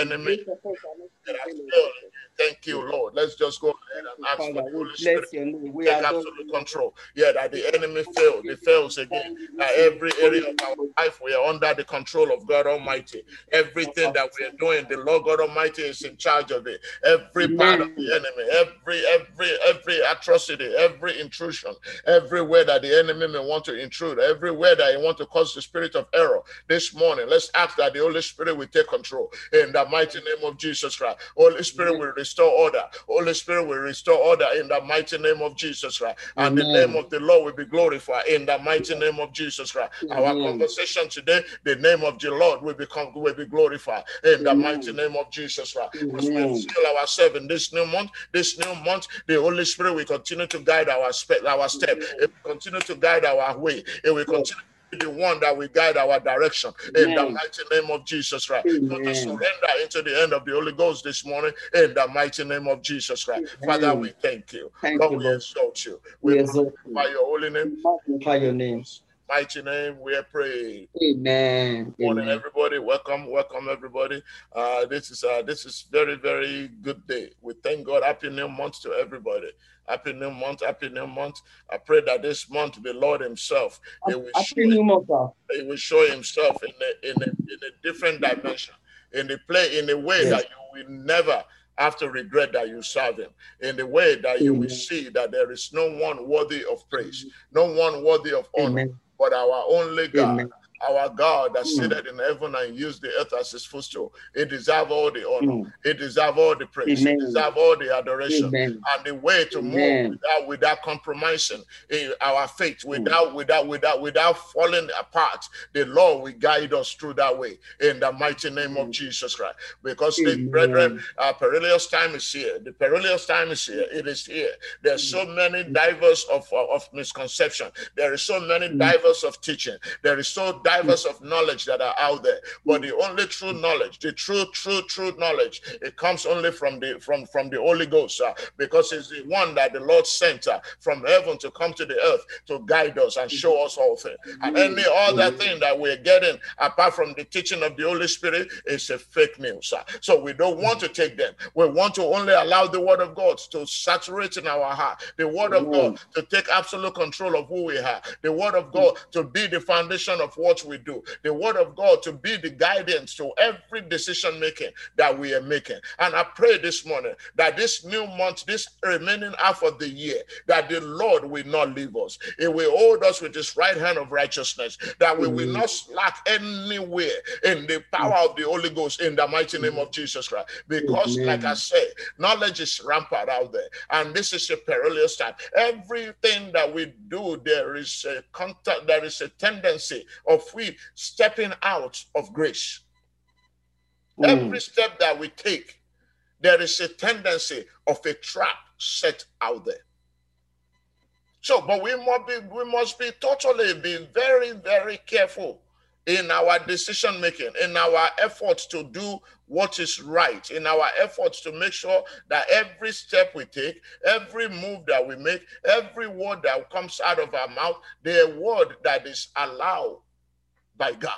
enemy that has failed. Thank you, Lord. Let's just go ahead and ask for the Holy Spirit We take absolute control. Yeah, that the enemy failed. It fails again. That every area of our life we are under the control of God Almighty. Everything that we are doing, the Lord God Almighty is in charge of it. Every part of the enemy, every every every atrocity, every intrusion, everywhere that the enemy may want to intrude, everywhere that he want to cause the spirit of error. This morning, let's ask that the Holy Spirit will take control in the mighty name of Jesus Christ. Holy Spirit will restore order. Holy Spirit will restore order in the mighty name of Jesus Christ. And the name of the Lord will be glorified in the mighty name of Jesus Christ. Our Amen. conversation today, the name of the Lord will become will be glorified in the Amen. mighty name of Jesus Christ. As we Amen. seal ourselves in this new month, this new month, the Holy Spirit will continue to guide our step, our step. It will continue to guide our way. It will continue the one that will guide our direction in the mighty name of Jesus Christ. Amen. us surrender into the end of the Holy Ghost this morning in the mighty name of Jesus Christ. Father, we thank you. Thank Lord, you, we Lord. exalt you. We We exalt by your holy name, magnify your name. mighty name, we are praying. Amen. Morning, Amen. everybody. Welcome, welcome, everybody. Uh, this is uh, this is very, very good day. We thank God. Happy New Month to everybody. Happy New Month. Happy New Month. I pray that this month the Lord Himself He will show, Happy New Month. He will show Himself in a in a in a different dimension, in a play in a way Yes. that you will never have to regret that you serve Him. In the way that you will see that there is no one worthy of praise, no one worthy of honor, Amen. but our only God Amen. Our God that Mm. seated in heaven and used the earth as his footstool. He deserve all the honor. Mm. He deserve all the praise. Amen. He deserve all the adoration. Amen. And the way to move without without compromising in our faith, Mm. without without without without falling apart, the Lord will guide us through that way in the mighty name of Mm. Jesus Christ. Because the brethren, our perilous time is here. The perilous time is here. It is here. There's so many divers of, of misconception. There is so many Mm. divers of teaching. There is so divers of knowledge that are out there. But the only true knowledge, the true, true, true knowledge, it comes only from the from from the Holy Ghost, uh, because it's the one that the Lord sent uh, from heaven to come to the earth to guide us and show us all things. And any other thing that we're getting apart from the teaching of the Holy Spirit is a fake news. uh. So we don't want to take them. We want to only allow the word of God to saturate in our heart, the word of God to take absolute control of who we are, the word of God to be the foundation of what we do, the word of God to be the guidance to every decision making that we are making. And I pray this morning that this new month, this remaining half of the year, that the Lord will not leave us. He will hold us with his right hand of righteousness, that we will mm. not slack anywhere in the power of the Holy Ghost in the mighty name of Jesus Christ. Because, like I Amen. said, knowledge is rampant out there, and this is a perilous time. Everything that we do, there is a contact, there is a tendency of we stepping out of grace. Mm. Every step that we take, there is a tendency of a trap set out there. So, but we must be we must be totally be very, very careful in our decision making, in our efforts to do what is right, in our efforts to make sure that every step we take, every move that we make, every word that comes out of our mouth, the word that is allowed by God.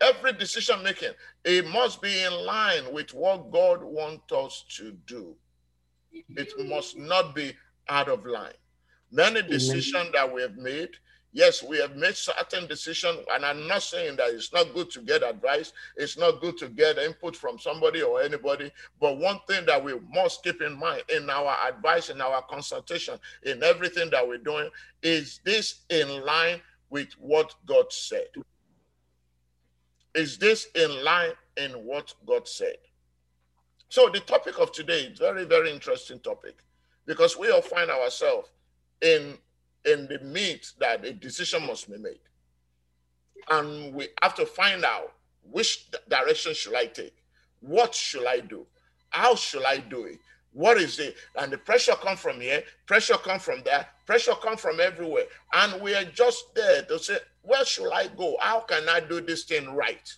Every decision making, it must be in line with what God wants us to do. It must not be out of line. Many decisions that we have made, yes, we have made certain decisions, and I'm not saying that it's not good to get advice, it's not good to get input from somebody or anybody. But one thing that we must keep in mind in our advice, in our consultation, in everything that we're doing, is this in line with what God said? Is this in line in what God said? So the topic of today is very, very interesting topic because we all find ourselves in in the midst that a decision must be made. And we have to find out which direction should I take? What should I do? How should I do it? What is it? And the pressure come from here, pressure come from there, pressure come from everywhere. And we are just there to say, where should I go? How can I do this thing right?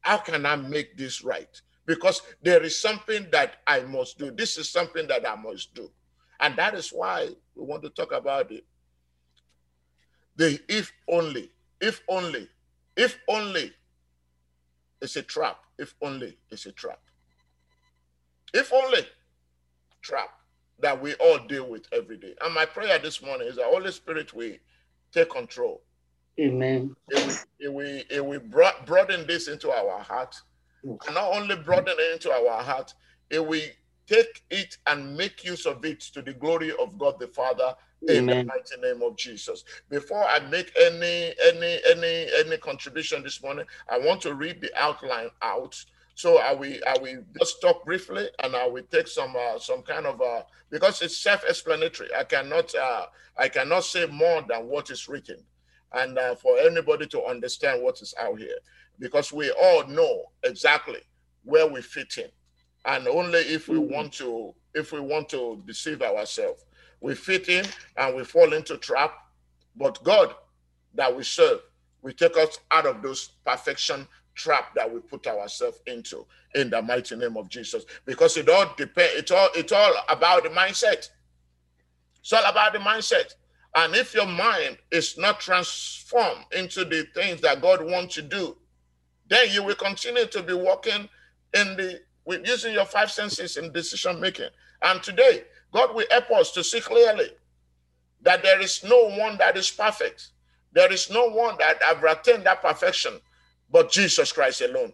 How can I make this right? Because there is something that I must do. This is something that I must do. And that is why we want to talk about it. The if only, if only, if only it's a trap. If only it's a trap. If only trap that we all deal with every day. And my prayer this morning is that Holy Spirit will take control. Amen. It will, it will, it will broaden this into our heart. And not only broaden it into our heart, it will take it and make use of it to the glory of God the Father in the mighty name of Jesus. Before I make any any any any contribution this morning, I want to read the outline out. So I will I will just talk briefly and I will take some uh, some kind of uh because it's self-explanatory. I cannot uh I cannot say more than what is written, and uh, for anybody to understand what is out here, because we all know exactly where we fit in, and only if we Mhm. want to if we want to deceive ourselves, we fit in and we fall into trap. But God that we serve will take us out of those perfection trap that we put ourselves into in the mighty name of Jesus. Because it all depends, it's all it's all about the mindset. It's all about the mindset. And if your mind is not transformed into the things that God wants to do, then you will continue to be walking in the with using your five senses in decision making. And today, God will help us to see clearly that there is no one that is perfect. There is no one that have attained that perfection but Jesus Christ alone.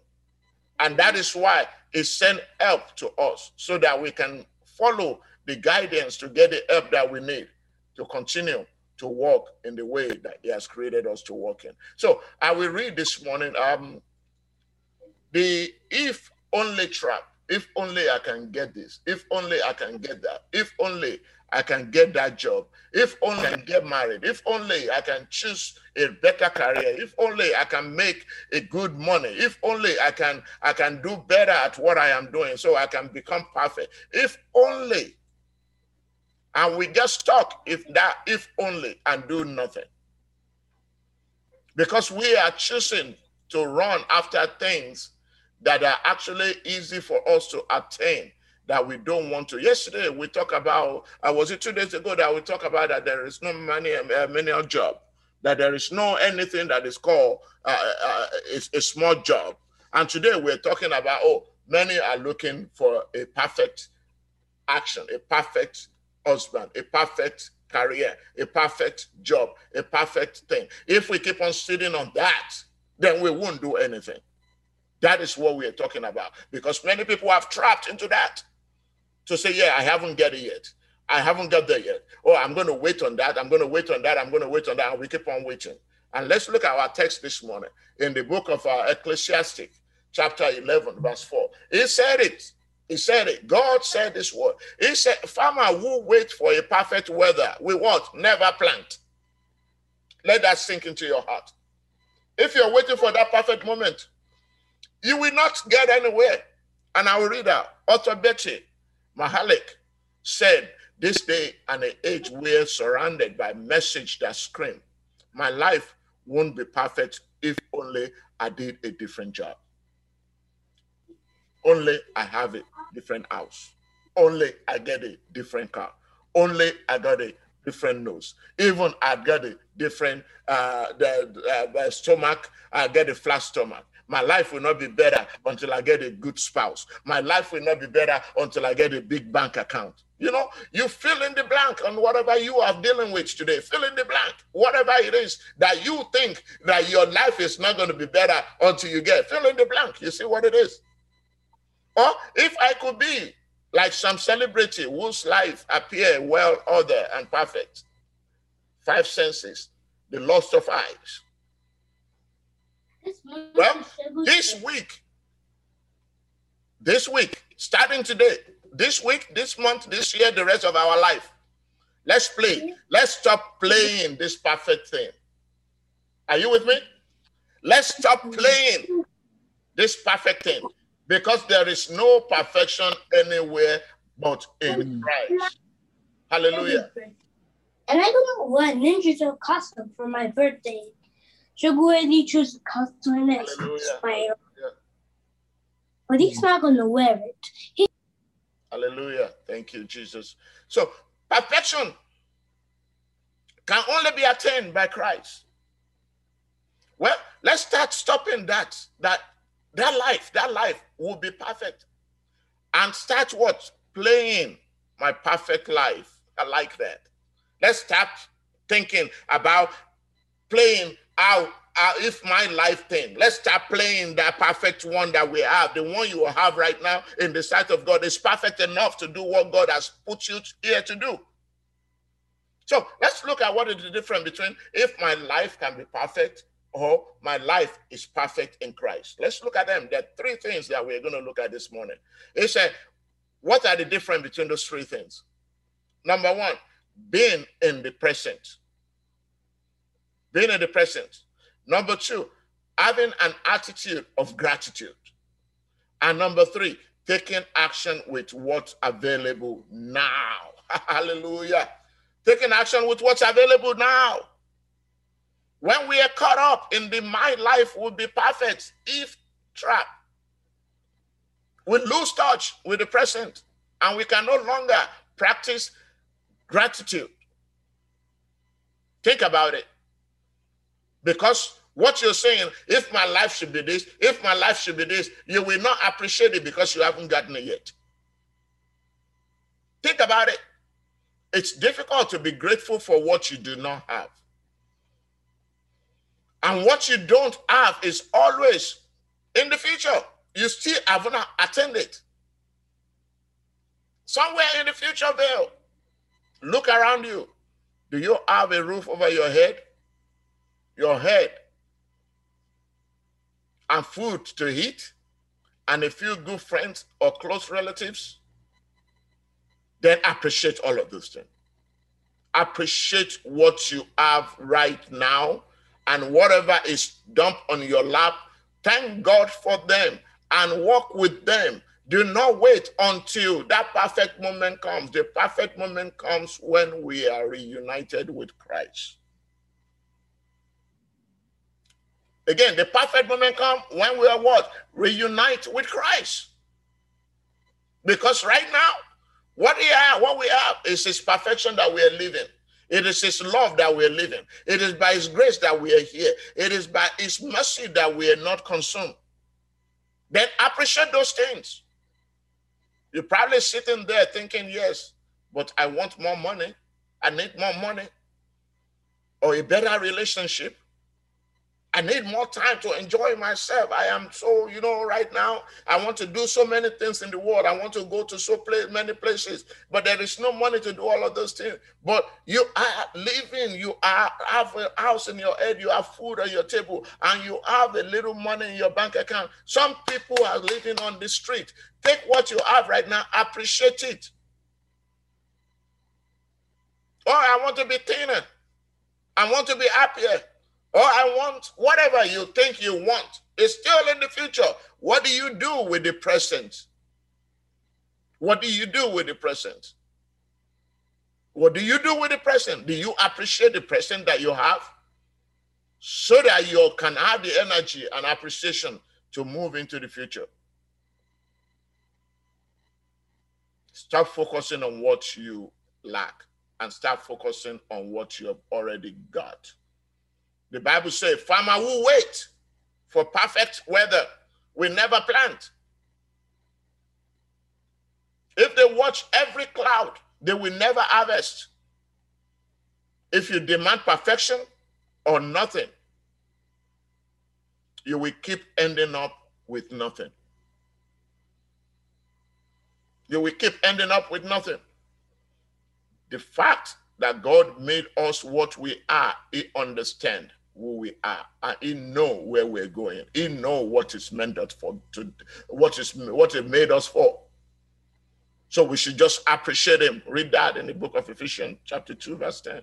And that is why he sent help to us so that we can follow the guidance to get the help that we need to continue to walk in the way that he has created us to walk in. So I will read this morning um the if only trap. If only I can get this. If only I can get that. If only I can get that job. If only I can get married. If only I can choose a better career. If only I can make a good money. If only I can I can do better at what I am doing so I can become perfect. If only and we just talk if that if only and do nothing. Because we are choosing to run after things that are actually easy for us to attain that we don't want to. Yesterday we talked about, uh, was it two days ago that we talked about that there is no money, uh, menial job, that there is no anything that is called uh, uh, a, a small job. And today we're talking about, oh, many are looking for a perfect action, a perfect husband, a perfect career, a perfect job, a perfect thing. If we keep on sitting on that, then we won't do anything. That is what we are talking about because many people have trapped into that to say, Yeah, I haven't got it yet. I haven't got there yet. Oh, I'm going to wait on that. I'm going to wait on that. I'm going to wait on that. And we keep on waiting. And let's look at our text this morning in the book of uh, Ecclesiastic, chapter 11, verse 4. He said it. He said it. God said this word. He said, Farmer who wait for a perfect weather we what? Never plant. Let that sink into your heart. If you're waiting for that perfect moment, you will not get anywhere. And I will read out. Author Betty Mahalik said, This day and an age we're surrounded by message that scream, My life won't be perfect if only I did a different job. Only I have a different house. Only I get a different car. Only I got a different nose. Even I got a different uh, the, uh, stomach. I get a flat stomach. My life will not be better until I get a good spouse. My life will not be better until I get a big bank account. You know, you fill in the blank on whatever you are dealing with today. Fill in the blank, whatever it is that you think that your life is not going to be better until you get. Fill in the blank. You see what it is. Or if I could be like some celebrity whose life appear well ordered and perfect, five senses, the lust of eyes. Well, this week, this week, starting today, this week, this month, this year, the rest of our life, let's play. Let's stop playing this perfect thing. Are you with me? Let's stop playing this perfect thing because there is no perfection anywhere but in mm. Christ. Hallelujah. And I don't know what ninjas are costume for my birthday. So go ahead and choose a costume next Hallelujah. smile. Yeah. But he's not gonna wear it. He Hallelujah. Thank you, Jesus. So perfection can only be attained by Christ. Well, let's start stopping that that that life, that life will be perfect. And start what? Playing my perfect life. I like that. Let's start thinking about playing uh, if my life thing. Let's start playing that perfect one that we have. The one you have right now in the sight of God is perfect enough to do what God has put you here to do. So let's look at what is the difference between if my life can be perfect or my life is perfect in Christ. Let's look at them. There are three things that we're going to look at this morning. He said, what are the difference between those three things? Number one, being in the present. Being in the present. Number two, having an attitude of gratitude. And number three, taking action with what's available now. Hallelujah. Taking action with what's available now. When we are caught up in the my life will be perfect if trap, we lose touch with the present and we can no longer practice gratitude. Think about it. Because what you're saying, if my life should be this, if my life should be this, you will not appreciate it because you haven't gotten it yet. Think about it. It's difficult to be grateful for what you do not have. And what you don't have is always in the future. You still have not attended. Somewhere in the future, there, look around you. Do you have a roof over your head? Your head and food to eat and a few good friends or close relatives? Then appreciate all of those things. Appreciate what you have right now and whatever is dumped on your lap, thank God for them and walk with them. Do not wait until that perfect moment comes. The perfect moment comes when we are reunited with Christ. Again, the perfect moment come when we are what? Reunite with Christ. Because right now, what we have, what we have is his perfection that we are living. It is His love that we're living. It is by His grace that we are here. It is by His mercy that we are not consumed. Then appreciate those things. You're probably sitting there thinking, yes, but I want more money. I need more money or a better relationship I need more time to enjoy myself. I am so, you know, right now, I want to do so many things in the world. I want to go to so many places, but there is no money to do all of those things. But you are living, you are have a house in your head, you have food on your table, and you have a little money in your bank account. Some people are living on the street. Take what you have right now, appreciate it. Oh, I want to be thinner. I want to be happier or I want whatever you think you want is still in the future. What do you do with the present? What do you do with the present? What do you do with the present? Do you appreciate the present that you have so that you can have the energy and appreciation to move into the future? Stop focusing on what you lack and start focusing on what you have already got. The Bible says, farmer will wait for perfect weather will never plant. If they watch every cloud, they will never harvest. If you demand perfection or nothing, you will keep ending up with nothing. You will keep ending up with nothing. The fact that God made us what we are, He understands who we are. And he know where we're going. He know what is meant us for to what is what it made us for. So we should just appreciate him. Read that in the book of ephesians chapter 2 verse 10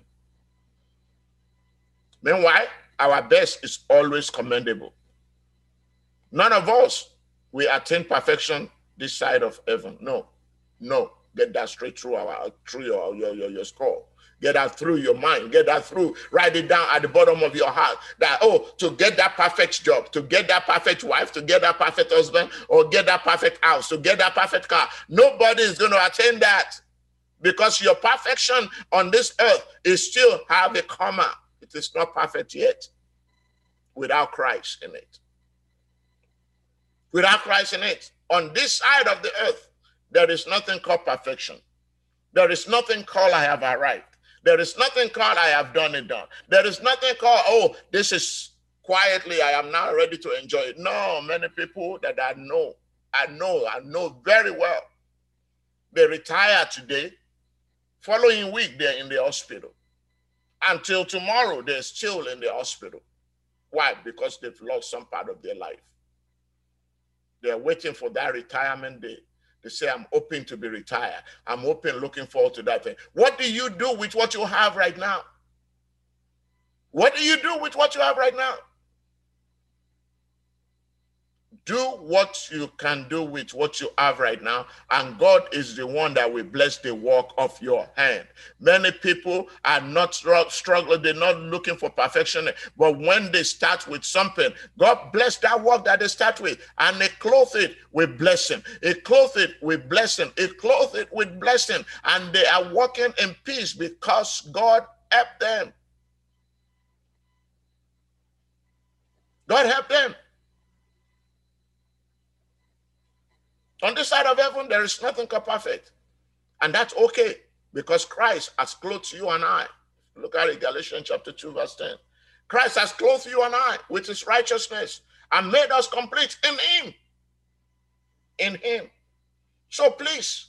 meanwhile our best is always commendable. None of us we attain perfection this side of heaven. No no. Get that straight through our through your your, your, your skull Get that through your mind. Get that through. Write it down at the bottom of your heart that, oh, to get that perfect job, to get that perfect wife, to get that perfect husband, or get that perfect house, to get that perfect car. Nobody is going to attain that because your perfection on this earth is still have a comma. It is not perfect yet without Christ in it. without Christ in it. On this side of the earth, there is nothing called perfection. There is nothing called I have arrived. There is nothing called I have done it done. There is nothing called, oh, this is quietly, I am now ready to enjoy it. No, many people that I know, I know, I know very well, they retire today. Following week, they're in the hospital. Until tomorrow, they're still in the hospital. Why? Because they've lost some part of their life. They're waiting for that retirement day. They say, I'm hoping to be retired. I'm hoping, looking forward to that thing. What do you do with what you have right now? What do you do with what you have right now? Do what you can do with what you have right now and god is the one that will bless the work of your hand. Many people are not struggling they're not looking for perfection but when they start with something god bless that work that they start with and they clothe it with blessing. It clothe it with blessing. It clothe it with blessing and they are walking in peace because god helped them. God helped them On this side of heaven, there is nothing perfect. And that's okay because Christ has clothed you and I. Look at it, Galatians chapter 2, verse 10. Christ has clothed you and I with his righteousness and made us complete in him. In him. So please,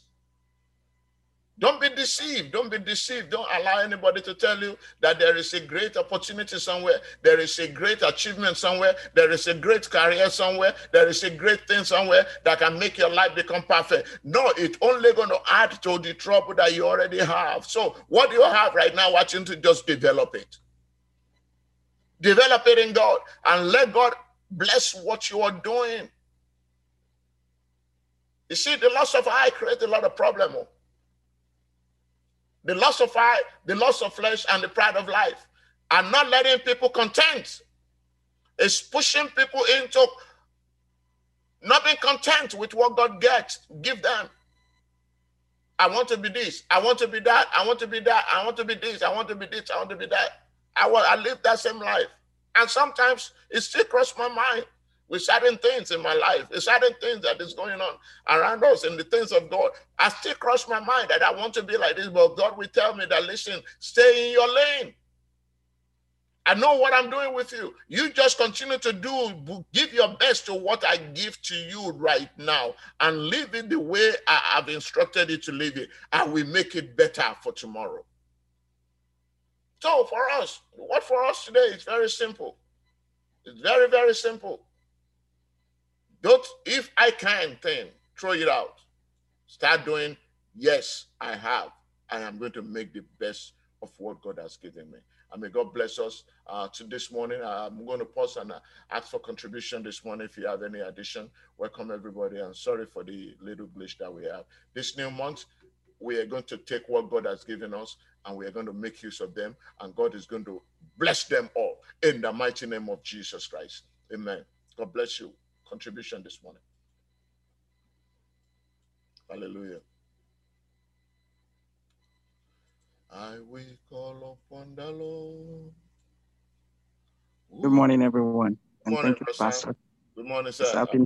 don't be deceived. Don't be deceived. Don't allow anybody to tell you that there is a great opportunity somewhere. There is a great achievement somewhere. There is a great career somewhere. There is a great thing somewhere that can make your life become perfect. No, it's only going to add to the trouble that you already have. So, what you have right now? Watching to just develop it. Develop it in God and let God bless what you are doing. You see, the loss of eye creates a lot of problem. Oh. The loss of eye, the loss of flesh, and the pride of life, and not letting people content. It's pushing people into not being content with what God gets, give them. I want to be this, I want to be that, I want to be that, I want to be this, I want to be this, I want to be that. I want I live that same life. And sometimes it still crosses my mind with certain things in my life, with certain things that is going on around us and the things of God. I still cross my mind that I want to be like this, but God will tell me that listen, stay in your lane. I know what I'm doing with you. You just continue to do, give your best to what I give to you right now and live it the way I have instructed you to live it. I will make it better for tomorrow. So for us, what for us today is very simple. It's very, very simple. Don't, if I can thing, throw it out. Start doing, yes, I have. and I am going to make the best of what God has given me. And may God bless us uh, to this morning. I'm going to pause and uh, ask for contribution this morning if you have any addition. Welcome, everybody. And sorry for the little glitch that we have. This new month, we are going to take what God has given us and we are going to make use of them. And God is going to bless them all in the mighty name of Jesus Christ. Amen. God bless you contribution this morning. Hallelujah. I will call upon the Lord. Good morning, everyone. Good morning, thank you, Pastor. Good morning, sir. Happy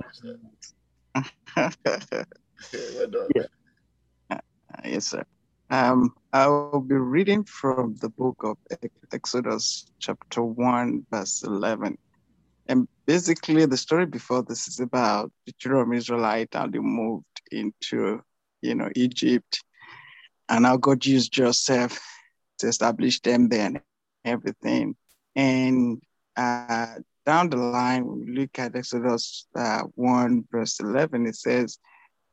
yeah. Uh, yes, sir. Um, I will be reading from the book of Exodus, chapter 1, verse 11. And basically, the story before this is about the children of Israelite and they moved into, you know, Egypt, and how God used Joseph to establish them there and everything. And uh, down the line, we look at Exodus uh, 1, verse 11, it says,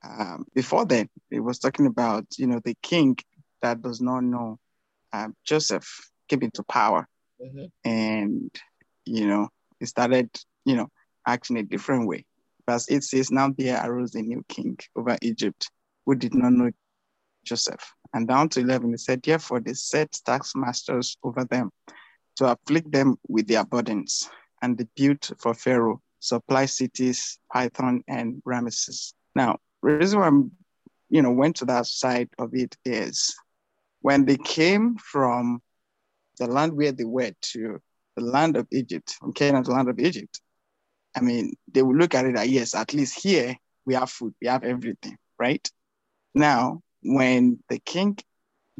um, before then, it was talking about, you know, the king that does not know um, Joseph came into power. Mm-hmm. And, you know, started, you know, acting a different way. Verse 8 says, Now there arose a new king over Egypt who did not know Joseph. And down to 11, it said, Therefore they set tax masters over them to afflict them with their burdens. And they built for Pharaoh supply cities, Pithom and Ramesses. Now, the reason why I'm, you know, went to that side of it is when they came from the land where they were to the land of Egypt, from Canaan, the land of Egypt. I mean, they will look at it that yes, at least here we have food, we have everything, right? Now, when the king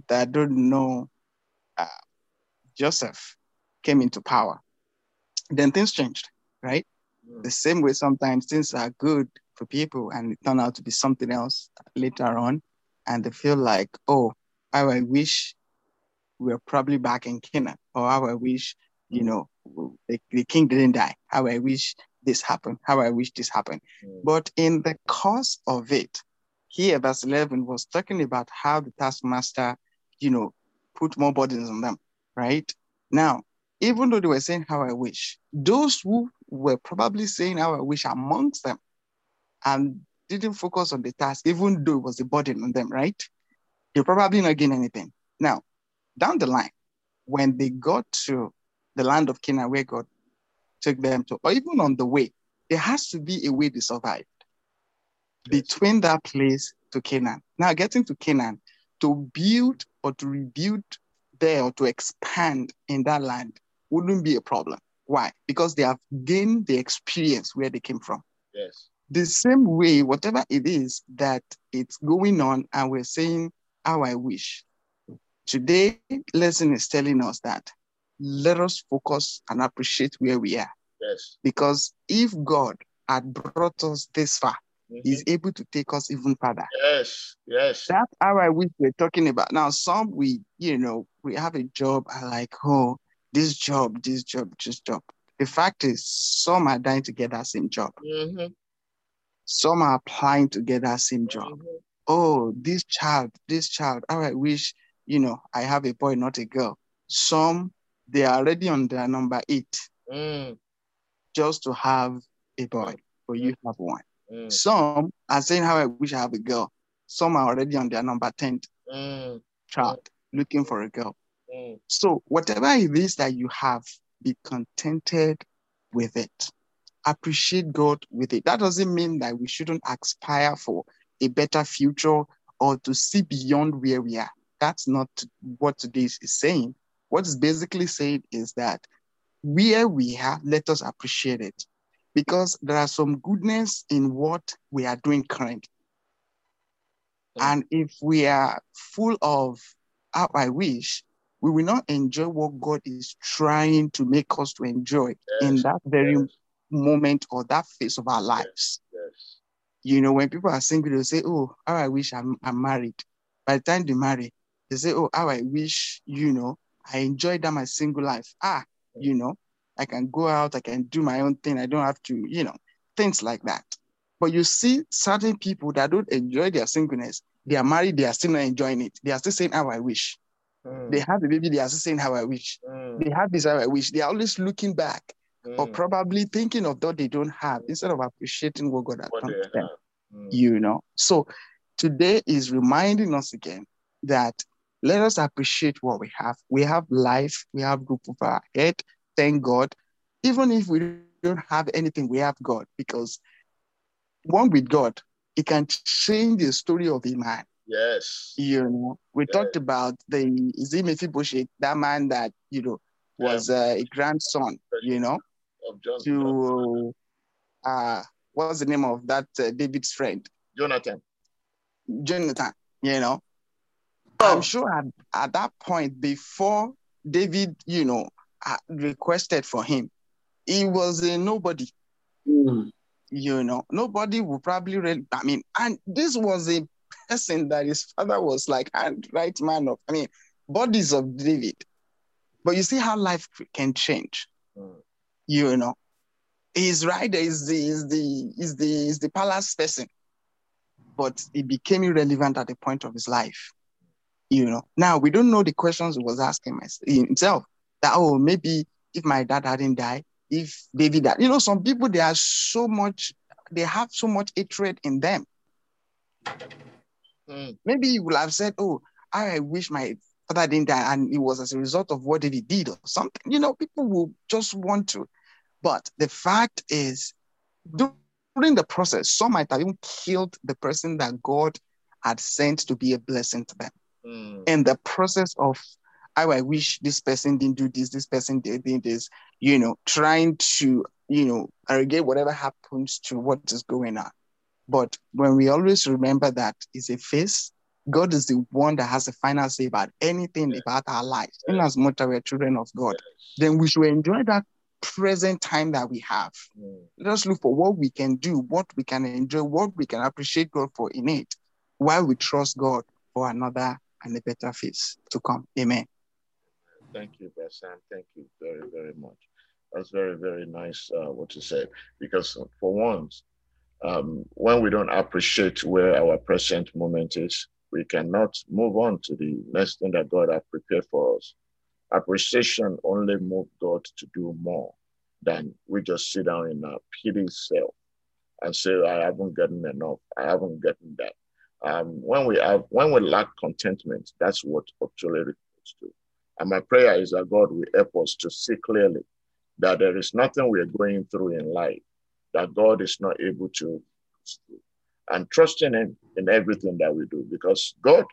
that don't know uh, Joseph came into power, then things changed, right? Mm. The same way sometimes things are good for people and it turn out to be something else later on, and they feel like, oh, how I wish we were probably back in Canaan, or how I wish, you know, the, the king didn't die, how I wish this happened, how I wish this happened. Mm. But in the course of it, here, verse 11 was talking about how the taskmaster, you know, put more burdens on them, right? Now, even though they were saying how I wish, those who were probably saying how I wish amongst them and didn't focus on the task, even though it was a burden on them, right? They probably not gain anything. Now, down the line, when they got to the land of Canaan where God took them to, or even on the way, there has to be a way to survive Yes. between that place to Canaan. Now, getting to Canaan, to build or to rebuild there or to expand in that land wouldn't be a problem. Why? Because they have gained the experience where they came from. Yes. The same way, whatever it is that it's going on, and we're saying how I wish. Today, lesson is telling us that let us focus and appreciate where we are. Yes. Because if God had brought us this far, Mhm. He's able to take us even further. Yes. Yes. That's how I wish we're talking about. Now, some we, you know, we have a job and like, oh, this job, this job, this job. The fact is, some are dying to get that same job. Mhm. Some are applying to get that same job. Mhm. Oh, this child, this child. How I wish, you know, I have a boy, not a girl. Some they are already on their number eight Mm. just to have a boy, but you have one. Mm. Some are saying how I wish I have a girl. Some are already on their number 10 Mm. child looking for a girl. Mm. So whatever it is that you have, be contented with it. Appreciate God with it. That doesn't mean that we shouldn't aspire for a better future or to see beyond where we are. That's not what today is saying. What is basically saying is that where we are, let us appreciate it. Because there are some goodness in what we are doing currently. And if we are full of how I wish, we will not enjoy what God is trying to make us to enjoy in that very Yes. moment or that phase of our lives. Yes. You know, when people are single, they'll say, Oh, how I wish I'm, I'm married. By the time they marry, they say, Oh, how I wish, you know, I enjoy that my single life. Ah, you know, I can go out, I can do my own thing. I don't have to, you know, things like that. But you see certain people that don't enjoy their singleness, they are married, they are still not enjoying it. They are still saying how I wish. Mm. They have a baby, they are still saying how I wish. Mm. They have this how I wish. They are always looking back or Mm. probably thinking of what they don't have instead of appreciating what God has done for them. Mm. you know. So today is reminding us again that let us appreciate what we have. We have life, we have roof over our head. Thank God. Even if we don't have anything, we have God because one with God, it can change the story of a man. Yes. You know, we Yeah. talked about the is it Mephibosheth, that man that you know was uh, a grandson, you know, Of John, to uh what's the name of that uh, David's friend? Jonathan. Jonathan, you know. I'm sure at, at that point, before David, you know, uh, requested for him, he was a nobody, Mm. you know. Nobody would probably really, I mean, and this was a person that his father was like, and right man of, I mean, bodies of David. But you see how life can change, Mm. you know. He's right is the, is the, is the, is the palace person. But it became irrelevant at the point of his life you know. Now we don't know the questions he was asking himself. That oh, maybe if my dad hadn't died, if David died, you know, some people they are so much, they have so much hatred in them. Mm. Maybe he will have said, oh, I wish my father didn't die, and it was as a result of what David did or something. You know, people will just want to. But the fact is, during the process, some might have even killed the person that God had sent to be a blessing to them Mm. in the process of how I wish this person didn't do this, this person did, this, you know, trying to you know, arrogate whatever happens to what is going on. But when we always remember that it's a phase, God is the one that has the final say about anything about our lives. In as much as we're children of God, then we should enjoy that present time that we have. Mm. Let us look for what we can do, what we can enjoy, what we can appreciate God for in it, while we trust God for another and a better phase to come. Amen. Thank you, Brother Sam. Thank you very, very much. That's very, very nice uh, what you said. Because for once, um, when we don't appreciate where our present moment is, we cannot move on to the next thing that God has prepared for us. Appreciation only moves God to do more than we just sit down in our pity self and say, I haven't gotten enough. I haven't gotten that. Um, when we have when we lack contentment, that's what actually refers to. And my prayer is that God will help us to see clearly that there is nothing we are going through in life that God is not able to and trusting Him in everything that we do because God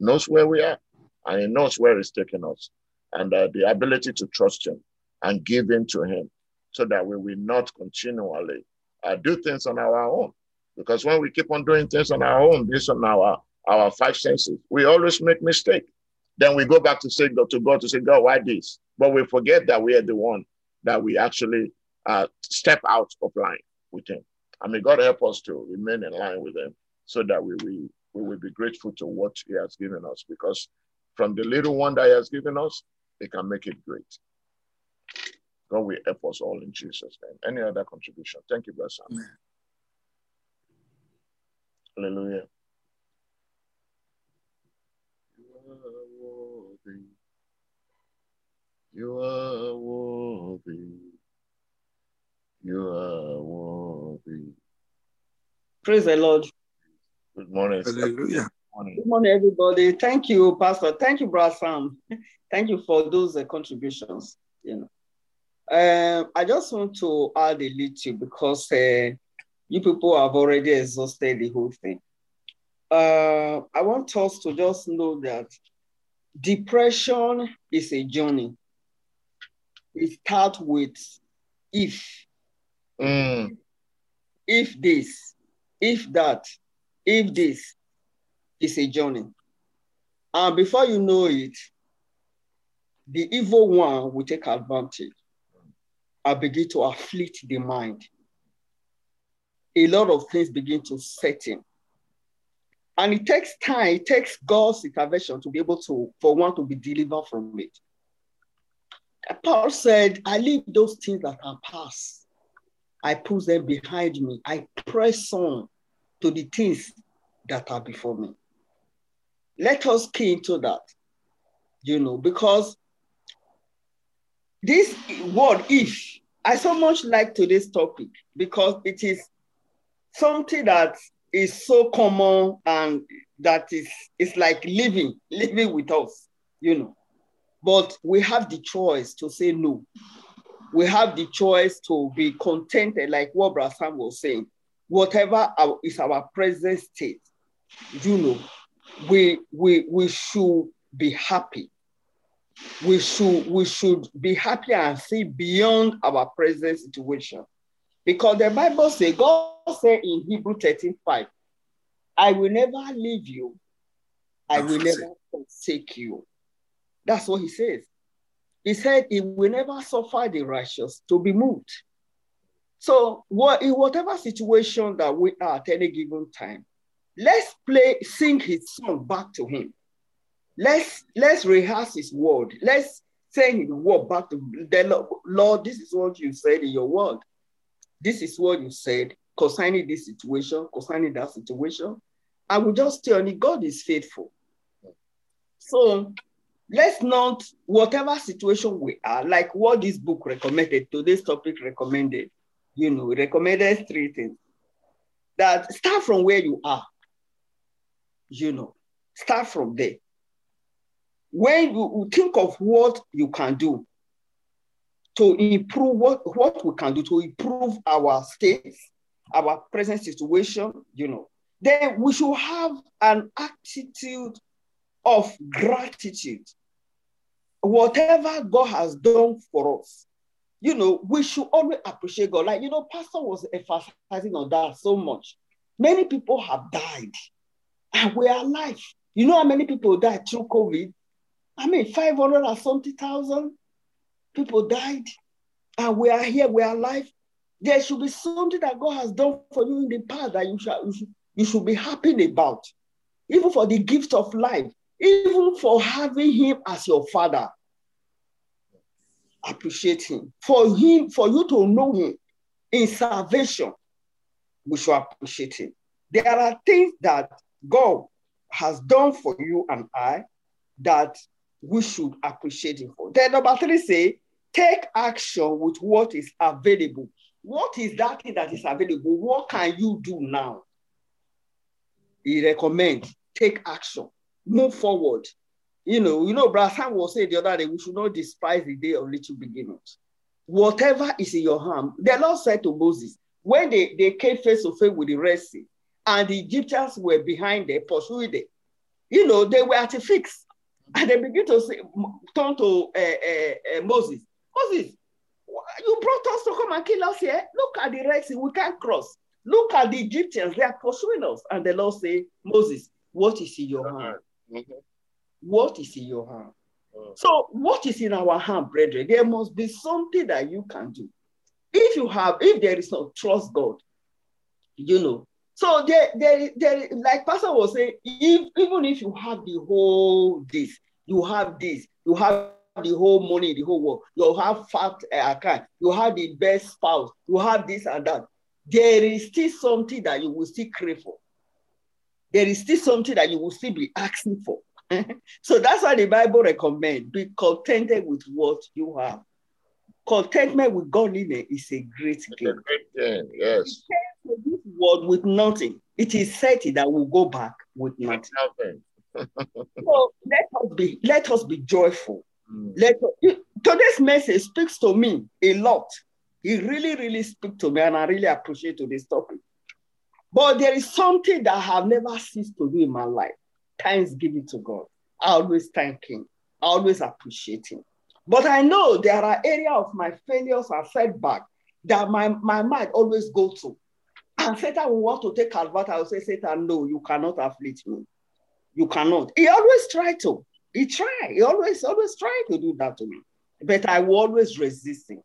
knows where we are and He knows where He's taking us. And uh, the ability to trust Him and give in to Him so that we will not continually uh, do things on our own. Because when we keep on doing things on our own, based on our, our five senses, we always make mistake. Then we go back to say to God to say, God, why this? But we forget that we are the one that we actually uh, step out of line with Him. I mean, God help us to remain in line with Him so that we, we, we will be grateful to what He has given us. Because from the little one that He has given us, He can make it great. God will help us all in Jesus' name. Any other contribution? Thank you, Sam. Hallelujah. You are worthy. You are worthy. You are worthy. Praise the Lord. Good morning. Hallelujah. Good morning. Good morning, everybody. Thank you, Pastor. Thank you, Brother Sam. Thank you for those uh, contributions. You know, um, I just want to add a little because uh, you people have already exhausted the whole thing. Uh, I want us to just know that depression is a journey. It starts with if, Mm, if this, if that, if this is a journey. And before you know it, the evil one will take advantage and begin to afflict the mind. A lot of things begin to set in. And it takes time, it takes God's intervention to be able to, for one to be delivered from it. Paul said, I leave those things that are past. I put them behind me. I press on to the things that are before me. Let us key into that, you know, because this word if, I so much like today's topic because it is something that is so common and that is it's like living, living with us, you know. But we have the choice to say no. We have the choice to be contented, like what Brother Sam was saying. Whatever our, is our present state, you know, we we we should be happy. We should we should be happy and see beyond our present situation. Because the Bible says, God said in Hebrew 13, 5, I will never leave you, I will never forsake you. That's what he says. He said he will never suffer the righteous to be moved. So, what, in whatever situation that we are at any given time, let's play, sing his song back to him. Let's let's rehearse his word. Let's say his word back to the Lord. Lord, this is what you said in your word. This is what you said concerning this situation, concerning that situation. I will just tell you, God is faithful. So let's not, whatever situation we are, like what this book recommended, today's topic recommended, you know, recommended three things. That start from where you are, you know, start from there. When you think of what you can do to improve what, what we can do to improve our state, our present situation, you know, then we should have an attitude of gratitude. Whatever God has done for us, you know, we should always appreciate God. Like, you know, Pastor was emphasizing on that so much. Many people have died and we are alive. You know how many people died through COVID? I mean, 500 or something thousand people died and we are here, we are alive. There should be something that God has done for you in the past that you should, you should, you should be happy about. Even for the gift of life, even for having Him as your Father appreciate him. For him, for you to know him in salvation, we should appreciate him. There are things that God has done for you and I that we should appreciate him for. Then number three say, take action with what is available. What is that thing that is available? What can you do now? He recommends take action, move forward, you know, you know, Brother was saying the other day, we should not despise the day of little beginnings. Whatever is in your hand, the Lord said to Moses, when they, they came face to face with the Red Sea, and the Egyptians were behind them, pursuing them, you know, they were at a fix. And they begin to say, turn to uh, uh, uh, Moses. Moses, you brought us to come and kill us here. Look at the Red Sea, we can't cross. Look at the Egyptians, they are pursuing us. And the Lord say, Moses, what is in your hand? Mm-hmm what is in your hand. Mm. So, what is in our hand, brethren? There must be something that you can do. If you have, if there is no trust God, you know. So there, there, there, like Pastor was saying, if, even if you have the whole this, you have this, you have the whole money, the whole world, you have fat uh, account, you have the best spouse, you have this and that. There is still something that you will still crave for. There is still something that you will still be asking for. so that's why the Bible recommends be contented with what you have. Contentment with godliness is a great gain. A great gain, yes. This world with nothing, it is certain that we'll go back with nothing. so let us be let us be joyful. Mm. Let today's message speaks to me a lot. It really, really speaks to me, and I really appreciate today's topic. But there is something that I have never ceased to do in my life thanksgiving to God. I always thank Him. I always appreciate Him. But I know there are areas of my failures and setback that my, my mind always go to. And Satan will want to take advantage. I will say, Satan, no, you cannot afflict me. You cannot. He always try to. He try. He always, always try to do that to me. But I will always resist him.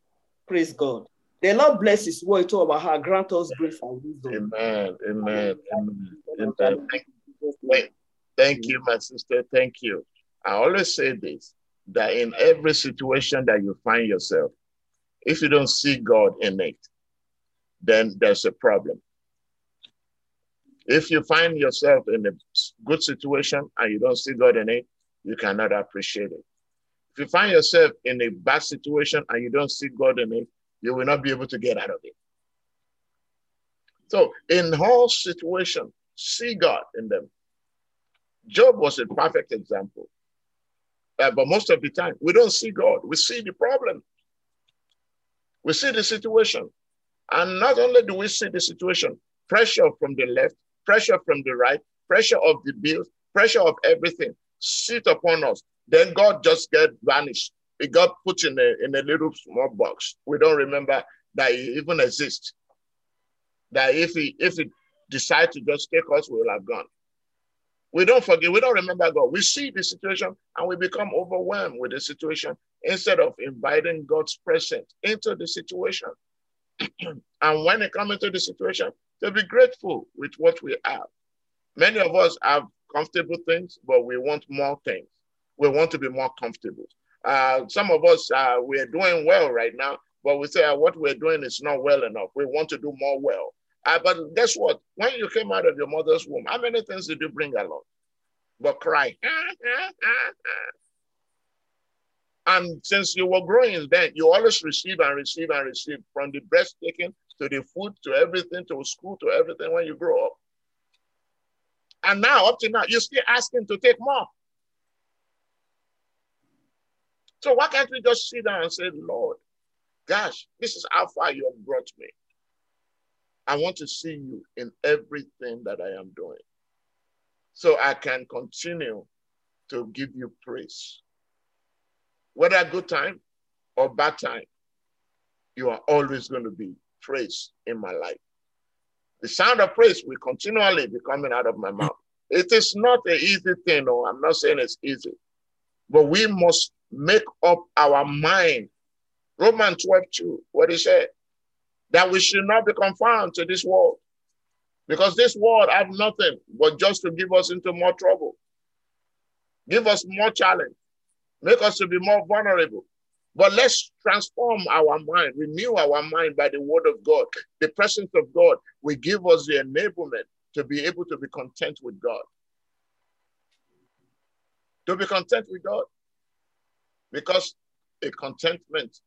Praise God. The Lord bless his word to our heart. Grant us grace and wisdom. Amen. Amen. Amen. Amen. Amen. Thank you, my sister. Thank you. I always say this that in every situation that you find yourself, if you don't see God in it, then there's a problem. If you find yourself in a good situation and you don't see God in it, you cannot appreciate it. If you find yourself in a bad situation and you don't see God in it, you will not be able to get out of it. So, in all situations, see God in them. Job was a perfect example. Uh, but most of the time, we don't see God. We see the problem. We see the situation. And not only do we see the situation, pressure from the left, pressure from the right, pressure of the bills, pressure of everything sit upon us. Then God just get vanished. He got put in a, in a little small box. We don't remember that he even exists. That if he if he decide to just take us, we will have gone. We don't forget, we don't remember God. We see the situation and we become overwhelmed with the situation instead of inviting God's presence into the situation. and when it comes into the situation, to be grateful with what we have. Many of us have comfortable things, but we want more things. We want to be more comfortable. Uh, some of us, uh, we're doing well right now, but we say uh, what we're doing is not well enough. We want to do more well. Uh, but guess what? When you came out of your mother's womb, how many things did you bring along? But cry. and since you were growing then, you always receive and receive and receive from the breastfeeding to the food to everything to school to everything when you grow up. And now, up to now, you're still asking to take more. So why can't we just sit down and say, Lord, gosh, this is how far you have brought me. I want to see you in everything that I am doing so I can continue to give you praise. Whether good time or bad time, you are always going to be praise in my life. The sound of praise will continually be coming out of my mouth. It is not an easy thing, no, I'm not saying it's easy, but we must make up our mind. Romans 12, 2, what he said, that we should not be confined to this world, because this world have nothing but just to give us into more trouble, give us more challenge, make us to be more vulnerable. But let's transform our mind, renew our mind by the word of God. The presence of God will give us the enablement to be able to be content with God. To be content with God. Because a contentment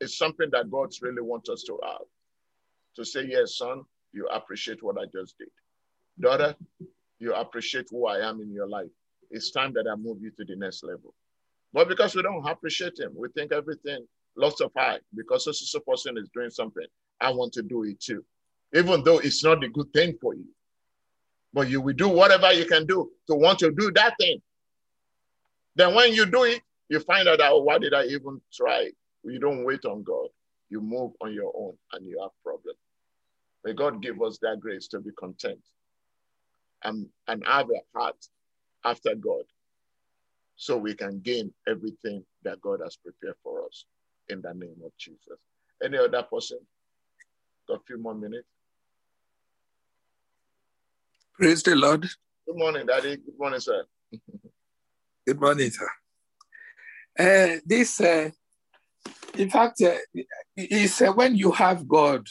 is something that God really wants us to have. To say, yes, son, you appreciate what I just did. Daughter, you appreciate who I am in your life it's time that I move you to the next level. But because we don't appreciate him, we think everything lots of high because this person is doing something. I want to do it too. Even though it's not a good thing for you. But you will do whatever you can do to want to do that thing. Then when you do it, you find out, oh, why did I even try? You don't wait on God. You move on your own and you have problems. May God give us that grace to be content and, and have a heart after God so we can gain everything that God has prepared for us in the name of Jesus. Any other person? Got a few more minutes. Praise the Lord. Good morning, Daddy. Good morning, sir. Good morning, sir. Uh, this, uh, in fact, uh, is uh, when you have God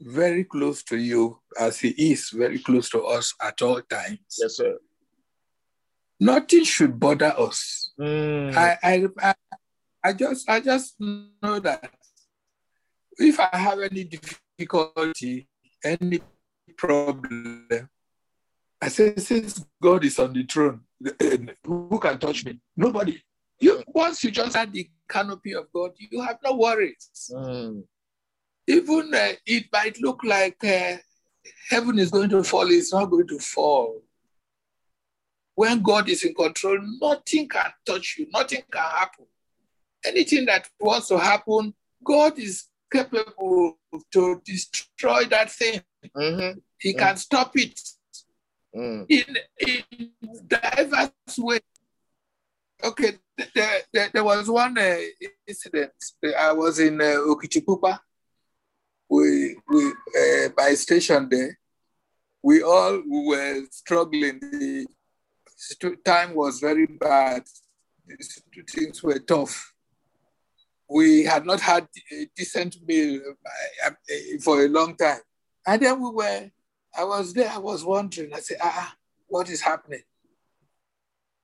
very close to you, as He is very close to us at all times. Yes, sir nothing should bother us. Mm. I, I, I, I just, I just know that if I have any difficulty, any problem, I say, since God is on the throne, who can touch me? Nobody. You once you just had the canopy of God, you have no worries. Mm. Even uh, it might look like uh, heaven is going to fall, it's not going to fall. When God is in control, nothing can touch you, nothing can happen. Anything that wants to happen, God is capable to destroy that thing. Mm-hmm. He can stop it mm. in, in diverse ways. Okay, there, there, there was one uh, incident. I was in uh, Okitipupa. We, we uh, by station there. We all were struggling. The time was very bad. Things were tough. We had not had a decent meal uh, uh, for a long time. And then we were, I was there, I was wondering, I said, ah, what is happening?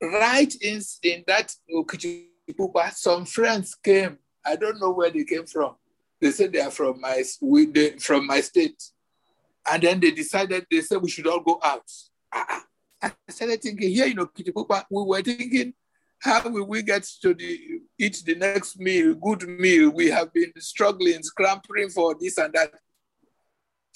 Right in, in that Okitipupa, some friends came. I don't know where they came from. They said they are from my, from my state. And then they decided, they said we should all go out. Ah, I started thinking here, you know, Kitipupa, we were thinking, how will we get to the eat the next meal, good meal? We have been struggling, scrambling for this and that.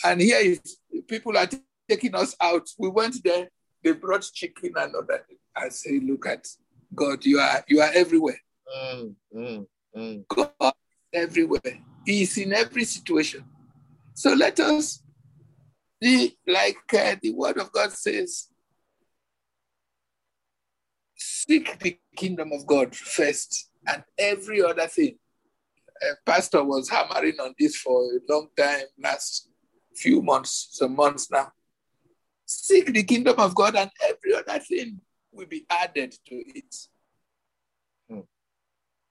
And here is people are taking us out. We went there, they brought chicken and all that. I say, look at God, you are you are everywhere. Mm, mm, mm. God everywhere. He is in every situation. So let us be like uh, the word of God says, seek the kingdom of God first and every other thing. A pastor was hammering on this for a long time, last few months, some months now. Seek the kingdom of God and every other thing will be added to it. Hmm.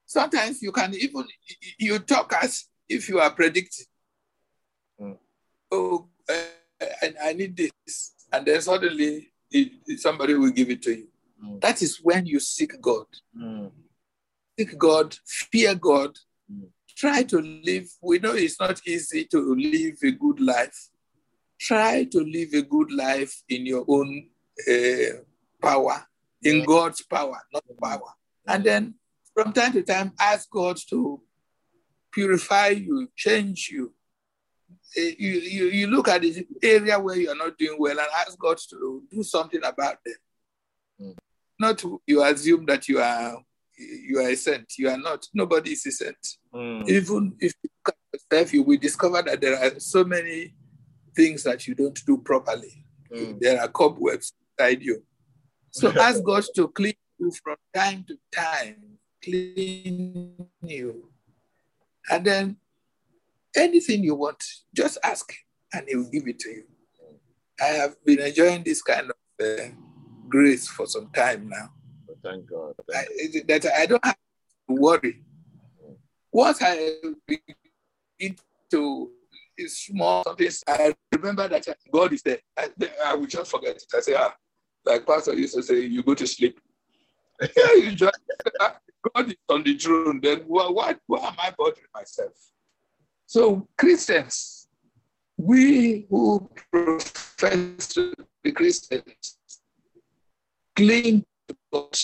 Sometimes you can even, you talk as if you are predicting. Hmm. Oh, uh, I, I need this. And then suddenly somebody will give it to you. Mm. That is when you seek God. Mm. Seek God, fear God, Mm. try to live. We know it's not easy to live a good life. Try to live a good life in your own uh, power, in Mm. God's power, not power. And then from time to time, ask God to purify you, change you. Uh, You, you, you look at the area where you're not doing well and ask God to do something about them not you assume that you are you are a saint. You are not. Nobody is a saint. Mm. Even if you look at yourself, you will discover that there are so many things that you don't do properly. Mm. There are cobwebs inside you. So ask God to clean you from time to time, clean you. And then anything you want, just ask and he will give it to you. I have been enjoying this kind of uh, grace for some time now. Thank God. I, that I don't have to worry. Once I begin to is small things, I remember that God is there. I, I will just forget it. I say, ah, like Pastor used to say, you go to sleep. yeah, you just God is on the throne. Then why, why, why am I bothering myself? So Christians, we who profess to be Christians, cling to God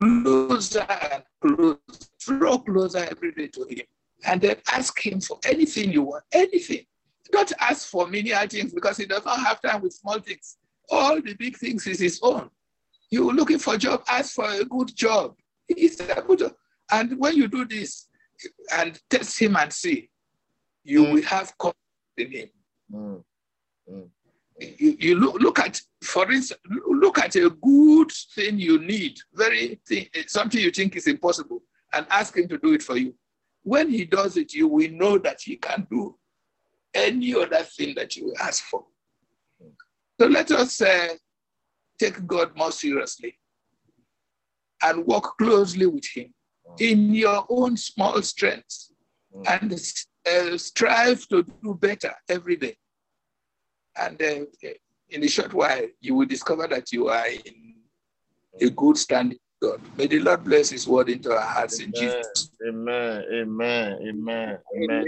closer and closer, draw closer every day to Him, and then ask Him for anything you want, anything. Don't ask for many things because He does not have time with small things. All the big things is His own. You're looking for a job, ask for a good job. He's a good job. And when you do this and test Him and see, you mm. will have confidence in Him. Mm. Mm. You, you look, look at, for instance, look at a good thing you need, very thing, something you think is impossible, and ask him to do it for you. When he does it, you will know that he can do any other thing that you ask for. So let us uh, take God more seriously and work closely with him in your own small strengths and uh, strive to do better every day. And uh, in a short while, you will discover that you are in a good standing with God. May the Lord bless His word into our hearts amen, in Jesus. Amen. Amen. Amen. Amen.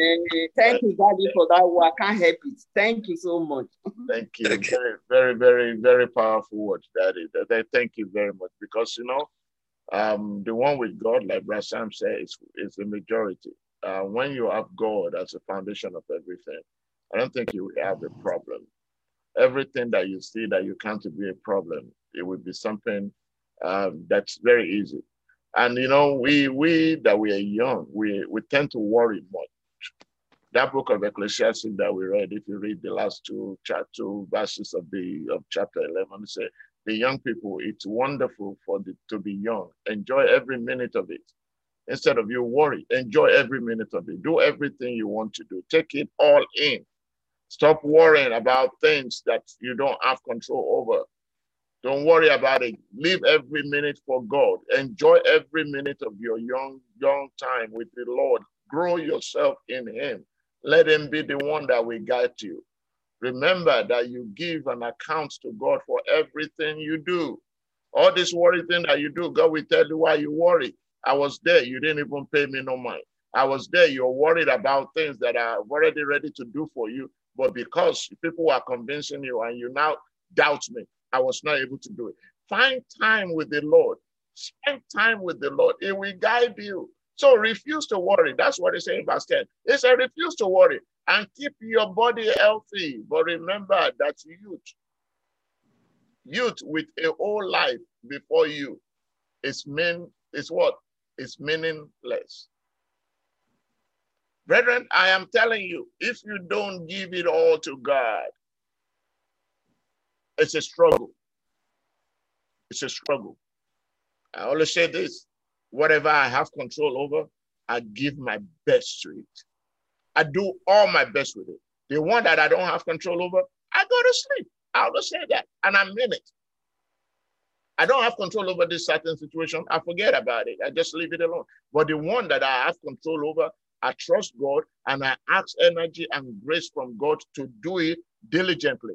Thank you, Daddy, for that word. I can't help it. Thank you so much. Thank you. Very, very, very, very powerful words, Daddy. Thank you very much. Because you know, um, the one with God, like Brother Sam said, is, is the majority. Uh, when you have God as a foundation of everything, I don't think you have a problem everything that you see that you can't be a problem, it would be something um, that's very easy. And you know, we we that we are young, we we tend to worry much. That book of Ecclesiastes that we read, if you read the last two chapter two verses of the of chapter eleven, say the young people, it's wonderful for the, to be young. Enjoy every minute of it. Instead of you worry, enjoy every minute of it. Do everything you want to do. Take it all in Stop worrying about things that you don't have control over. Don't worry about it. Live every minute for God. Enjoy every minute of your young, young time with the Lord. Grow yourself in Him. Let Him be the one that will guide you. Remember that you give an account to God for everything you do. All this worry thing that you do, God will tell you why you worry. I was there, you didn't even pay me no mind. I was there, you're worried about things that are already ready to do for you, but because people were convincing you and you now doubt me, I was not able to do it. Find time with the Lord. Spend time with the Lord. It will guide you. So refuse to worry. That's what it's saying in verse 10. It said, refuse to worry and keep your body healthy. But remember that youth, youth with a whole life before you is mean is what? Is meaningless. Brethren, I am telling you, if you don't give it all to God, it's a struggle. It's a struggle. I always say this whatever I have control over, I give my best to it. I do all my best with it. The one that I don't have control over, I go to sleep. I always say that, and I mean it. I don't have control over this certain situation. I forget about it. I just leave it alone. But the one that I have control over, I trust God and I ask energy and grace from God to do it diligently,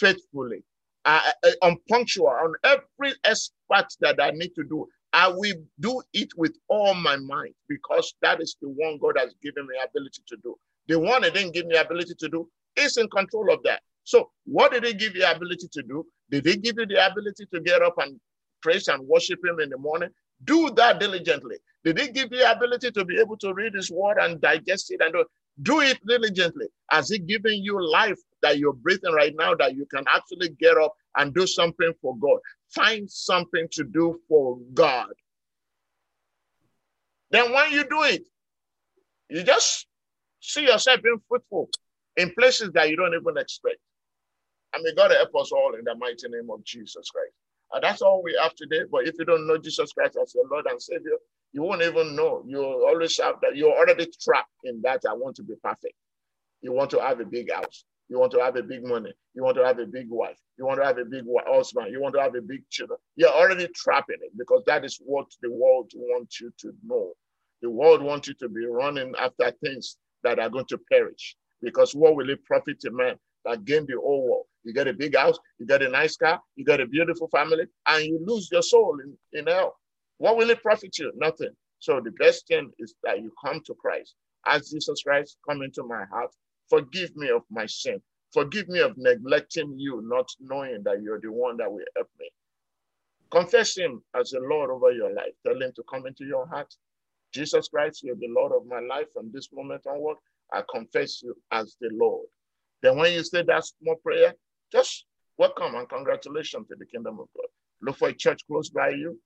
faithfully, uh, on punctual, on every aspect that I need to do. I will do it with all my might because that is the one God has given me ability to do. The one that didn't give me ability to do is in control of that. So, what did He give you ability to do? Did He give you the ability to get up and praise and worship Him in the morning? Do that diligently. Did he give you ability to be able to read his word and digest it and do it diligently? Has he given you life that you're breathing right now that you can actually get up and do something for God? Find something to do for God. Then when you do it, you just see yourself being fruitful in places that you don't even expect. And may God help us all in the mighty name of Jesus Christ. And that's all we have today. But if you don't know Jesus Christ as your Lord and Savior, you won't even know. You always have that. You're already trapped in that. I want to be perfect. You want to have a big house. You want to have a big money. You want to have a big wife. You want to have a big husband. You want to have a big children. You're already trapped in it because that is what the world wants you to know. The world wants you to be running after things that are going to perish. Because what will it profit a man that gain the whole world? You get a big house, you get a nice car, you get a beautiful family, and you lose your soul in, in hell. What will it profit you? Nothing. So the best thing is that you come to Christ. Ask Jesus Christ, come into my heart. Forgive me of my sin. Forgive me of neglecting you, not knowing that you're the one that will help me. Confess him as the Lord over your life. Tell him to come into your heart. Jesus Christ, you're the Lord of my life. From this moment onward, I confess you as the Lord. Then when you say that small prayer, just welcome and congratulations to the kingdom of God. Look for a church close by you.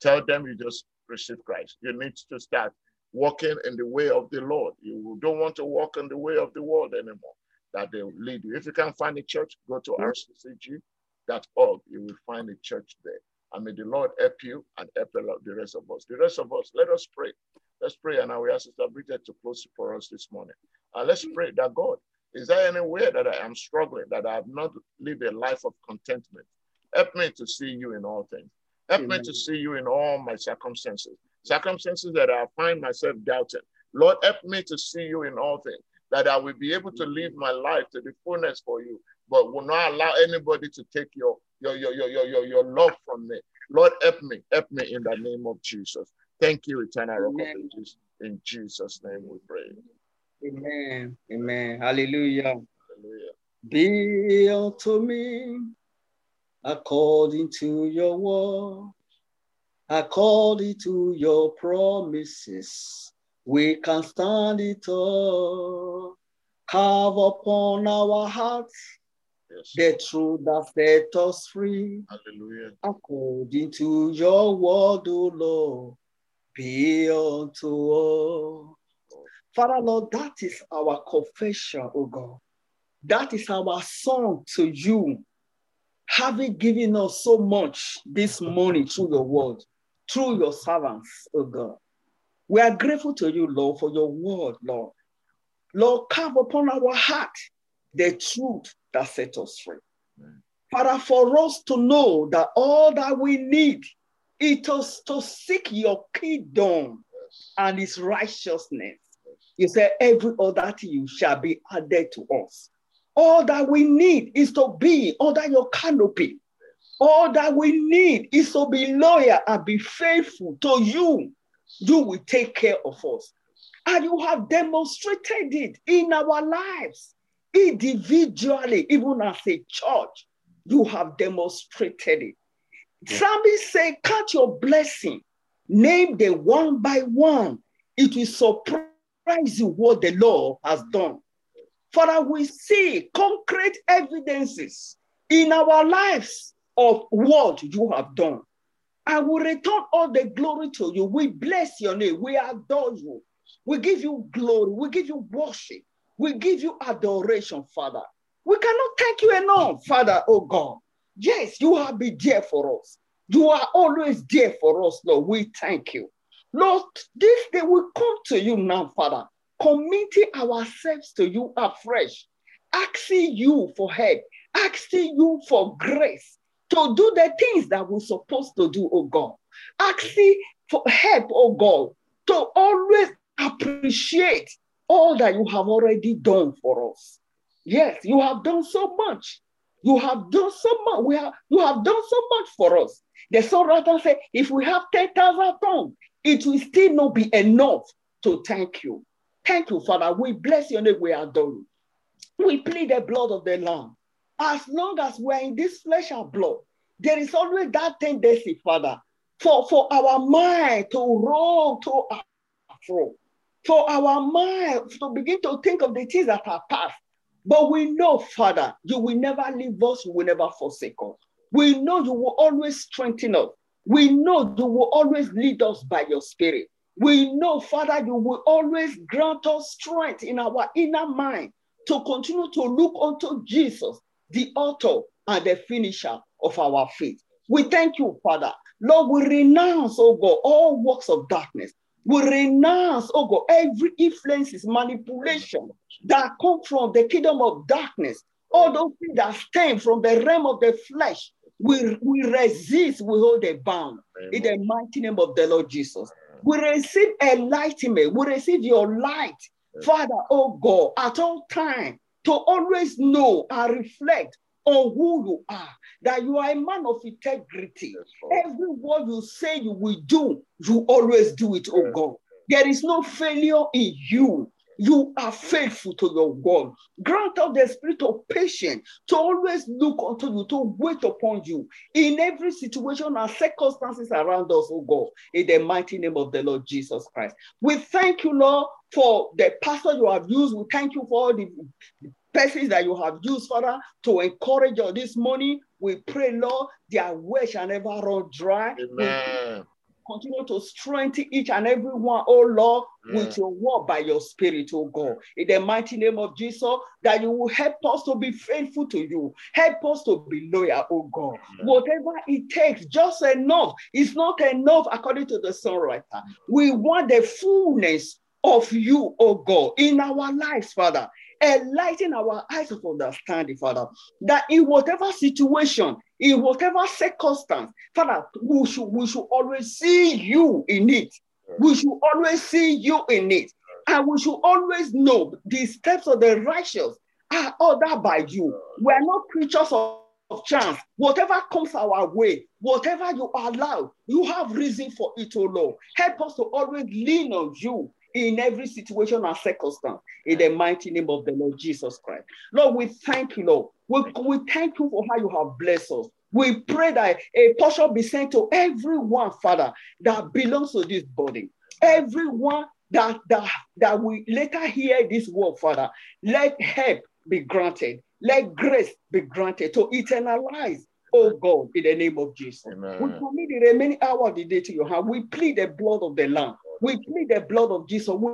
Tell them you just received Christ. You need to start walking in the way of the Lord. You don't want to walk in the way of the world anymore, that they will lead you. If you can't find a church, go to rccg.org. You will find a church there. And may the Lord help you and help the rest of us. The rest of us, let us pray. Let's pray. And I will ask Sister Bridget to close for us this morning. Uh, let's pray that God, is there any way that I am struggling, that I have not lived a life of contentment? Help me to see you in all things. Help Amen. me to see you in all my circumstances, circumstances that I find myself doubting. Lord, help me to see you in all things, that I will be able to live my life to the fullness for you, but will not allow anybody to take your, your, your, your, your, your, your love from me. Lord, help me, help me in the name of Jesus. Thank you, eternal rock of ages. In Jesus' name we pray. Amen. Amen. Hallelujah. Hallelujah. Be unto me according to your word, according to your promises. We can stand it all. Carve upon our hearts yes. the truth that set us free. Hallelujah. According to your word, O Lord, be unto us. Father, Lord, that is our confession, oh God. That is our song to you, having given us so much this morning through your word, through your servants, oh God. We are grateful to you, Lord, for your word, Lord. Lord, carve upon our heart the truth that set us free. Amen. Father, for us to know that all that we need is to seek your kingdom yes. and its righteousness. You say, every other thing you shall be added to us. All that we need is to be under your canopy. All that we need is to be loyal and be faithful to you. You will take care of us. And you have demonstrated it in our lives, individually, even as a church. You have demonstrated it. Yeah. Somebody say, Count your blessing, name them one by one. It will surprise surprise you what the law has done. Father, we see concrete evidences in our lives of what you have done. I will return all the glory to you. We bless your name. We adore you. We give you glory. We give you worship. We give you adoration, Father. We cannot thank you enough, Father, oh God. Yes, you have been there for us. You are always there for us, Lord. We thank you. Lord, this day we come to you now, Father, committing ourselves to you afresh, asking you for help, asking you for grace to do the things that we're supposed to do, oh God. Asking for help, oh God, to always appreciate all that you have already done for us. Yes, you have done so much. You have done so much. We have, you have done so much for us. The songwriter said, if we have 10,000 tongues, it will still not be enough to thank you. Thank you, Father. We bless your name. We adore you. We plead the blood of the Lamb. As long as we're in this flesh and blood, there is always that tendency, Father, for, for our mind to roll to and fro, for our mind to begin to think of the things that are past. But we know, Father, you will never leave us, you will never forsake us. We know you will always strengthen us. We know you will always lead us by your spirit. We know, Father, you will always grant us strength in our inner mind to continue to look unto Jesus, the author and the finisher of our faith. We thank you, Father. Lord, we renounce, oh God, all works of darkness. We renounce, oh God, every influences, manipulation that come from the kingdom of darkness. All those things that stem from the realm of the flesh, we, we resist, we hold a bound in the mighty name of the Lord Jesus. We receive enlightenment, we receive your light, Father, oh God, at all time to always know and reflect on who you are, that you are a man of integrity. Every word you say you will do, you always do it, oh God. There is no failure in you. You are faithful to your God. Grant out the spirit of patience to always look unto you, to wait upon you in every situation and circumstances around us, oh God, in the mighty name of the Lord Jesus Christ. We thank you, Lord, for the pastor you have used. We thank you for all the persons that you have used, Father, to encourage us this morning. We pray, Lord, their way shall never run dry. Amen. Continue to strengthen each and every one, oh Lord, mm. with your word by your spirit, oh God. In the mighty name of Jesus, that you will help us to be faithful to you. Help us to be loyal, oh God. Mm. Whatever it takes, just enough. It's not enough according to the songwriter. We want the fullness of you, oh God, in our lives, Father. Enlighten our eyes of understanding, Father, that in whatever situation, in whatever circumstance, Father, we should, we should always see you in it. We should always see you in it. And we should always know the steps of the righteous are ordered by you. We are not creatures of, of chance. Whatever comes our way, whatever you allow, you have reason for it, oh Lord. Help us to always lean on you in every situation and circumstance in the mighty name of the Lord Jesus Christ. Lord, we thank you, Lord. We, we thank you for how you have blessed us. We pray that a portion be sent to everyone, Father, that belongs to this body. Everyone that, that, that we later hear this word, Father, let help be granted. Let grace be granted to eternalize Oh God, in the name of Jesus. Amen. We commit the remaining hour of the day to your hand. We plead the blood of the Lamb. We plead the blood of Jesus. We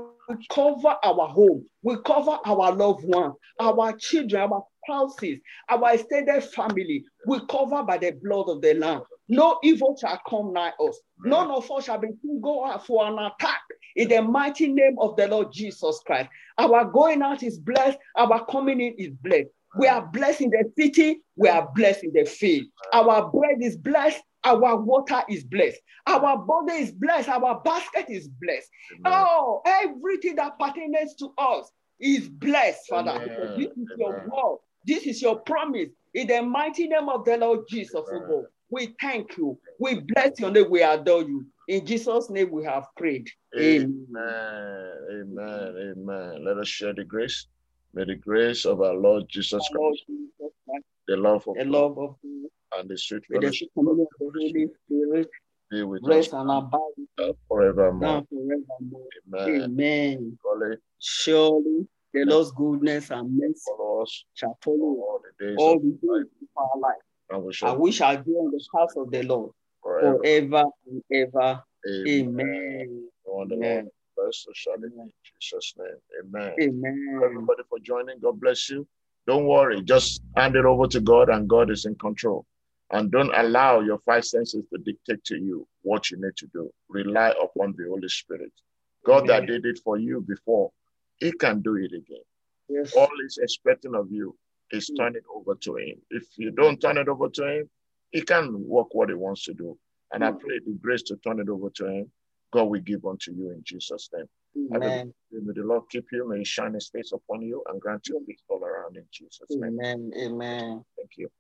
cover our home. We cover our loved ones, our children, our spouses, our extended family. We cover by the blood of the Lamb. No evil shall come nigh us. None of us shall be go out for an attack in the mighty name of the Lord Jesus Christ. Our going out is blessed. Our coming in is blessed. We are blessed in the city. We are blessed in the field. Our bread is blessed. Our water is blessed. Our body is blessed. Our basket is blessed. Amen. Oh, everything that pertains to us is blessed, Father. Amen. This is your word. This is your promise. In the mighty name of the Lord Jesus, oh Amen. We thank you. We bless your name. We adore you. In Jesus' name we have prayed. Amen. Amen. Amen. Let us share the grace. May the grace of our Lord Jesus Lord Christ, Jesus Christ, the love of The God, love of God, and the sweet fellowship of the Holy Spirit, be with us and abide forevermore. forevermore. Amen. Amen. Surely Surely the Lord's goodness and mercy follow us shall follow all the days all of the life, days of our life, and we and shall we shall be in the house of the Lord forever. forever and ever. Amen. Amen. On the bless shall in Jesus' name. Amen. Amen. everybody for joining. God bless you. Don't worry, just hand it over to God, and God is in control. And don't allow your five senses to dictate to you what you need to do. Rely upon the Holy Spirit. God that did it for you before, He can do it again. Yes. All He's expecting of you is Mm. turn it over to Him. If you don't turn it over to Him, He can work what He wants to do. And I Mm. pray the grace to turn it over to Him, God will give unto you in Jesus' name. Amen. May the Lord keep you, may He shine His face upon you and grant you peace all around in Jesus' name. Amen. Amen. Thank you.